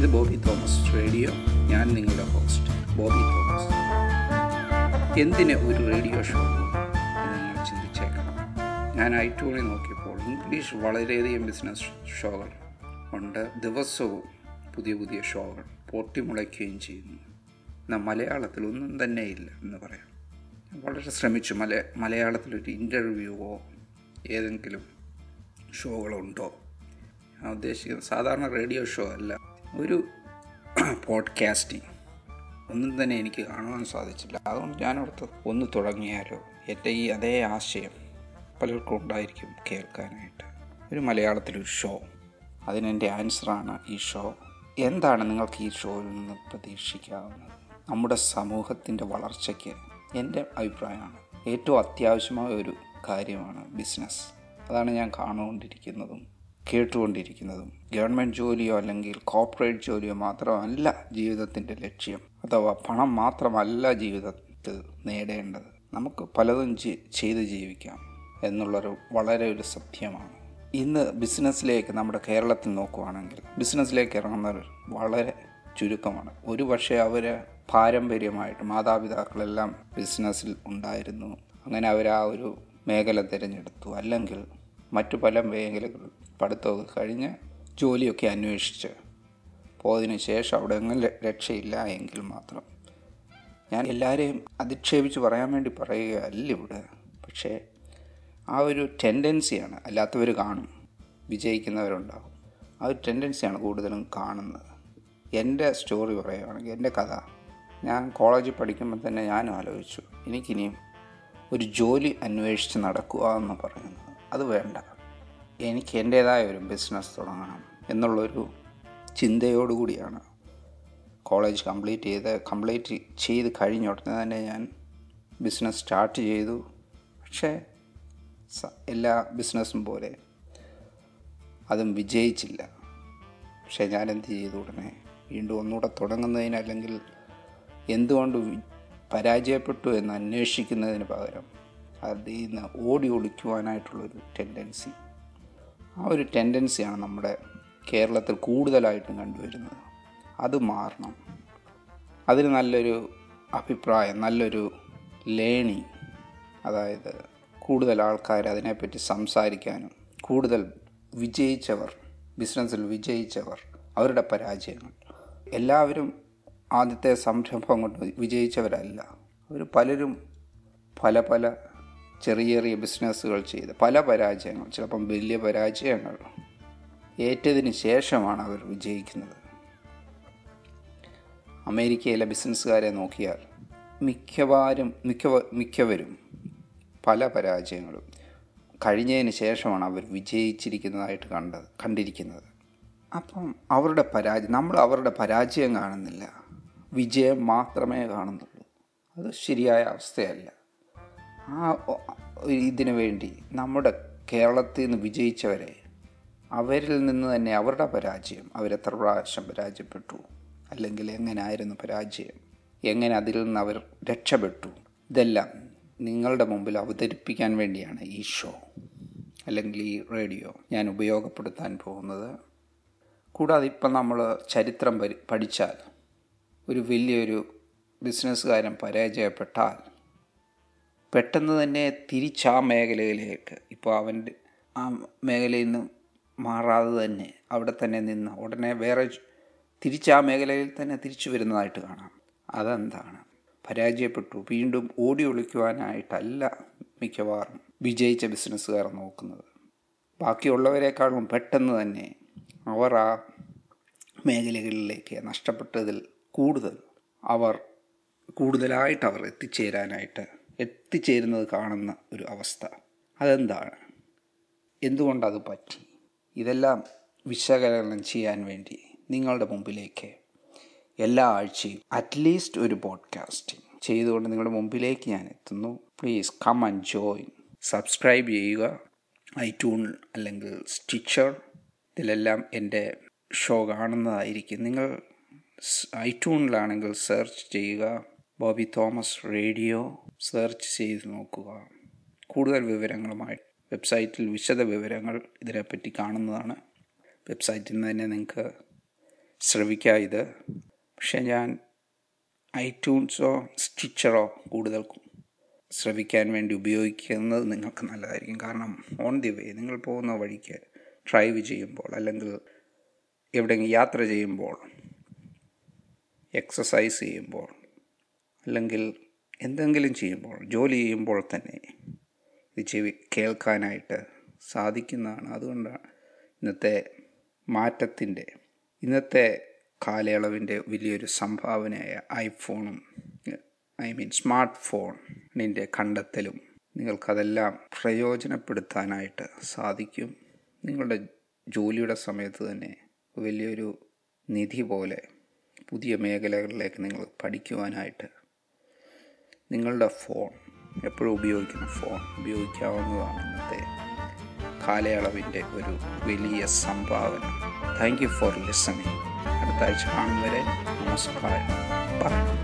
ഇത് Bobby Thomas radio. ഞാൻ നിങ്ങളുടെ ഹോസ്റ്റ് ബോബി തോമസ്. എന്തിന് ഒരു റേഡിയോ ഷോ എന്ന് നിങ്ങൾ ചിന്തിച്ചേക്കാം ഞാൻ ഐറ്റൂണിൽ നോക്കിയപ്പോൾ ഇംഗ്ലീഷ് വളരെയധികം ബിസിനസ് ഷോകൾ ഉണ്ട്. ദിവസവും പുതിയ പുതിയ ഷോകൾ പൊട്ടിമുളയ്ക്കുകയും ചെയ്യുന്നു. എന്നാൽ മലയാളത്തിൽ ഒന്നും തന്നെ ഇല്ല എന്ന് പറയാം. വളരെ ശ്രമിച്ചു. മല മലയാളത്തിലൊരു ഇന്റർവ്യൂവോ ഏതെങ്കിലും ഷോകളുണ്ടോ ഞാൻ ഉദ്ദേശിക്കുന്നത് സാധാരണ റേഡിയോ ഷോ അല്ല. ഒരു പോഡ്കാസ്റ്റിംഗ് ഒന്നും തന്നെ എനിക്ക് കാണുവാൻ സാധിച്ചില്ല. അതുകൊണ്ട് ഞാൻ ഞാനോർത്ത് ഒന്ന് തുടങ്ങിയാലോ എന്റെ ഈ അതേ ആശയം പലർക്കും ഉണ്ടായിരിക്കും കേൾക്കാനായിട്ട്. ഒരു മലയാളത്തിലൊരു ഷോ അതിനെന്റെ ആൻസറാണ് ഈ ഷോ എന്താണ് നിങ്ങൾക്ക് ഈ ഷോയിൽ നിന്ന് പ്രതീക്ഷിക്കാവുന്നത്? നമ്മുടെ സമൂഹത്തിന്റെ വളർച്ചയ്ക്ക് എന്റെ അഭിപ്രായമാണ്. ഏറ്റവും അത്യാവശ്യമായ ഒരു കാര്യമാണ് ബിസിനസ് അതാണ് ഞാൻ കാണുകൊണ്ടിരിക്കുന്നതും കേട്ടുകൊണ്ടിരിക്കുന്നതും ഗവൺമെന്റ് ജോലിയോ അല്ലെങ്കിൽ കോർപ്പറേറ്റ് ജോലിയോ മാത്രമല്ല ജീവിതത്തിന്റെ ലക്ഷ്യം അഥവാ പണം മാത്രമല്ല ജീവിതത്തിൽ നേടേണ്ടത്. നമുക്ക് പലതും ചെയ്ത് ജീവിക്കാം എന്നുള്ളൊരു വളരെ ഒരു സത്യമാണ്. ഇന്ന് ബിസിനസ്സിലേക്ക് നമ്മുടെ കേരളത്തിൽ നോക്കുവാണെങ്കിൽ ബിസിനസ്സിലേക്ക് ഇറങ്ങുന്നവർ വളരെ ചുരുക്കമാണ്. ഒരു പക്ഷേ അവർ പാരമ്പര്യമായിട്ട് മാതാപിതാക്കളെല്ലാം ബിസിനസ്സിൽ ഉണ്ടായിരുന്നു. അങ്ങനെ അവർ ആ ഒരു മേഖല തിരഞ്ഞെടുത്തു. അല്ലെങ്കിൽ മറ്റു പല മേഖലകളും പഠിത്തമൊക്കെ കഴിഞ്ഞ് ജോലിയൊക്കെ അന്വേഷിച്ച് പോയതിനു ശേഷം അവിടെ ഒന്നും രക്ഷയില്ല എങ്കിൽ മാത്രം. ഞാൻ എല്ലാവരെയും അധിക്ഷേപിച്ച് പറയാൻ വേണ്ടി പറയുകയല്ല ഇവിടെ. പക്ഷേ ആ ഒരു ടെൻഡൻസിയാണ് അല്ലാത്തവർ കാണും. വിജയിക്കുന്നവരുണ്ടാകും ആ ഒരു ടെൻഡൻസിയാണ് കൂടുതലും കാണുന്നത്. എന്റെ സ്റ്റോറി പറയുകയാണെങ്കിൽ എന്റെ കഥ. ഞാൻ കോളേജിൽ പഠിക്കുമ്പോൾ തന്നെ ഞാൻ ആലോചിച്ചു എനിക്കിനിയും ഒരു ജോലി അന്വേഷിച്ച് നടക്കുക എന്ന് പറയുന്നത്. അത് വേണ്ട. എനിക്ക് എന്റേതായ ഒരു ബിസിനസ് തുടങ്ങണം എന്നുള്ളൊരു ചിന്തയോടുകൂടിയാണ് കോളേജ് കംപ്ലീറ്റ് ചെയ്ത് കംപ്ലീറ്റ് ചെയ്ത് കഴിഞ്ഞ ഉടനെ തന്നെ ഞാൻ ബിസിനസ് സ്റ്റാർട്ട് ചെയ്തു. പക്ഷേ എല്ലാ ബിസിനസ്സും പോലെ അതും വിജയിച്ചില്ല. പക്ഷേ ഞാൻ എന്ത് ചെയ്തു ഉടനെ? വീണ്ടും ഒന്നുകൂടെ തുടങ്ങുന്നതിന് അല്ലെങ്കിൽ എന്തുകൊണ്ട് പരാജയപ്പെട്ടു എന്ന് അന്വേഷിക്കുന്നതിന് പകരം അതിൽ നിന്ന് ഓടി ഒളിക്കുവാനായിട്ടുള്ളൊരു ടെൻഡൻസി ആ ഒരു ടെൻഡൻസിയാണ് നമ്മുടെ കേരളത്തിൽ കൂടുതലായിട്ടും കണ്ടുവരുന്നത്. അത് മാറണം. അതിന് നല്ലൊരു അഭിപ്രായം നല്ലൊരു ലേണിങ് അതായത് കൂടുതൽ ആൾക്കാർ അതിനെപ്പറ്റി സംസാരിക്കാനും കൂടുതൽ വിജയിച്ചവർ ബിസിനസ്സിൽ വിജയിച്ചവർ അവരുടെ പരാജയങ്ങൾ. എല്ലാവരും ആദ്യത്തെ സംരംഭം കൊണ്ട് വിജയിച്ചവരല്ല. അവർ പലരും പല പല ചെറിയ ചെറിയ ബിസിനസ്സുകൾ ചെയ്ത് പല പരാജയങ്ങൾ ചിലപ്പം വലിയ പരാജയങ്ങൾ ഏറ്റതിന് ശേഷമാണ് അവർ വിജയിക്കുന്നത്. അമേരിക്കയിലെ ബിസിനസ്സുകാരെ നോക്കിയാൽ മിക്കവാറും മിക്ക മിക്കവരും പല പരാജയങ്ങളും കഴിഞ്ഞതിന് ശേഷമാണ് അവർ വിജയിച്ചിരിക്കുന്നതായിട്ട് കണ്ടത് കണ്ടിരിക്കുന്നത്. അപ്പം അവരുടെ പരാജയം നമ്മൾ അവരുടെ പരാജയം കാണുന്നില്ല. വിജയം മാത്രമേ കാണുന്നുള്ളൂ. അത് ശരിയായ അവസ്ഥയല്ല. ആ ഇതിനു വേണ്ടി നമ്മുടെ കേരളത്തിൽ നിന്ന് വിജയിച്ചവരെ അവരിൽ നിന്ന് തന്നെ അവരുടെ പരാജയം അവരെത്ര പ്രാവശ്യം പരാജയപ്പെട്ടു അല്ലെങ്കിൽ എങ്ങനെയായിരുന്നു പരാജയം എങ്ങനെ അതിൽ നിന്ന് അവർ രക്ഷപ്പെട്ടു ഇതെല്ലാം നിങ്ങളുടെ മുമ്പിൽ അവതരിപ്പിക്കാൻ വേണ്ടിയാണ് ഈ ഷോ അല്ലെങ്കിൽ ഈ റേഡിയോ ഞാൻ ഉപയോഗപ്പെടുത്താൻ പോകുന്നത്. കൂടാതെ ഇപ്പം നമ്മൾ ചരിത്രം പഠിച്ചാൽ ഒരു വലിയൊരു ബിസിനസ്സുകാരൻ പരാജയപ്പെട്ടാൽ പെട്ടെന്ന് തന്നെ തിരിച്ച് ആ മേഖലയിലേക്ക്. ഇപ്പോൾ അവന്റെ ആ മേഖലയിൽ നിന്ന് മാറാതെ തന്നെ അവിടെ തന്നെ നിന്ന് ഉടനെ വേറെ തിരിച്ച് ആ മേഖലയിൽ തന്നെ തിരിച്ചു വരുന്നതായിട്ട് കാണാം. അതെന്താണ്? പരാജയപ്പെട്ടു. വീണ്ടും ഓടി ഒളിക്കുവാനായിട്ടല്ല മിക്കവാറും വിജയിച്ച ബിസിനസ്സുകാർ നോക്കുന്നത്. ബാക്കിയുള്ളവരെക്കാളും പെട്ടെന്ന് തന്നെ അവർ ആ മേഖലകളിലേക്ക് നഷ്ടപ്പെട്ടതിൽ കൂടുതൽ അവർ കൂടുതലായിട്ട് അവർ എത്തിച്ചേരാനായിട്ട് എത്തിച്ചേരുന്നത് കാണുന്ന ഒരു അവസ്ഥ. അതെന്താണ്? എന്തുകൊണ്ടത് പറ്റി? ഇതെല്ലാം വിശകലനം ചെയ്യാൻ വേണ്ടി നിങ്ങളുടെ മുമ്പിലേക്ക് എല്ലാ ആഴ്ചയും അറ്റ്ലീസ്റ്റ് ഒരു പോഡ്കാസ്റ്റ് ചെയ്തുകൊണ്ട് നിങ്ങളുടെ മുമ്പിലേക്ക് ഞാൻ എത്തുന്നു. Please come and join subscribe ചെയ്യുക. ഐറ്റൂൺ അല്ലെങ്കിൽ സ്റ്റിച്ചർ ഇതിലെല്ലാം എന്റെ ഷോ കാണുന്നതായിരിക്കും. നിങ്ങൾ ഐട്യൂണിലാണെങ്കിൽ സെർച്ച് ചെയ്യുക. ബോബി തോമസ് റേഡിയോ സെർച്ച് ചെയ്ത് നോക്കുക. കൂടുതൽ വിവരങ്ങളുമായി വെബ്സൈറ്റിൽ വിശദ വിവരങ്ങൾ ഇതിനെപ്പറ്റി കാണുന്നതാണ്. വെബ്സൈറ്റിൽ നിന്ന് തന്നെ നിങ്ങൾക്ക് ശ്രമിക്കാം ഇത്. പക്ഷെ ഞാൻ ഐട്യൂൺസോ സ്റ്റിച്ചറോ കൂടുതൽ ശ്രവിക്കാൻ വേണ്ടി ഉപയോഗിക്കുന്നത് നിങ്ങൾക്ക് നല്ലതായിരിക്കും. കാരണം ഓൺ ദി വേ നിങ്ങൾ പോകുന്ന വഴിക്ക് ഡ്രൈവ് ചെയ്യുമ്പോൾ അല്ലെങ്കിൽ എവിടെയെങ്കിലും യാത്ര ചെയ്യുമ്പോൾ എക്സസൈസ് ചെയ്യുമ്പോൾ അല്ലെങ്കിൽ എന്തെങ്കിലും ചെയ്യുമ്പോൾ ജോലി ചെയ്യുമ്പോൾ തന്നെ ഇത് ചെവി കേൾക്കാനായിട്ട് സാധിക്കുന്നതാണ്. അതുകൊണ്ടാണ് ഇന്നത്തെ മാറ്റത്തിന്റെ ഇന്നത്തെ കാലയളവിന്റെ വലിയൊരു സംഭാവനയായ ഐഫോണും ഐ മീൻ സ്മാർട്ട് ഫോണിന്റെ കണ്ടെത്തലും നിങ്ങൾക്കതെല്ലാം പ്രയോജനപ്പെടുത്താനായിട്ട് സാധിക്കും. നിങ്ങളുടെ ജോലിയുടെ സമയത്ത് തന്നെ വലിയൊരു നിധി പോലെ പുതിയ മേഖലകളിലേക്ക് നിങ്ങൾ പഠിക്കുവാനായിട്ട് നിങ്ങളുടെ ഫോൺ എപ്പോഴും ഉപയോഗിക്കുന്ന ഫോൺ ഉപയോഗിക്കാവുന്നതാണ് ഇന്നത്തെ കാലയളവിന്റെ ഒരു വലിയ സംഭാവന. താങ്ക് യു ഫോർ ലിസണിങ് അടുത്ത ആഴ്ച കാണും വരെ നമസ്കാരം. ബൈ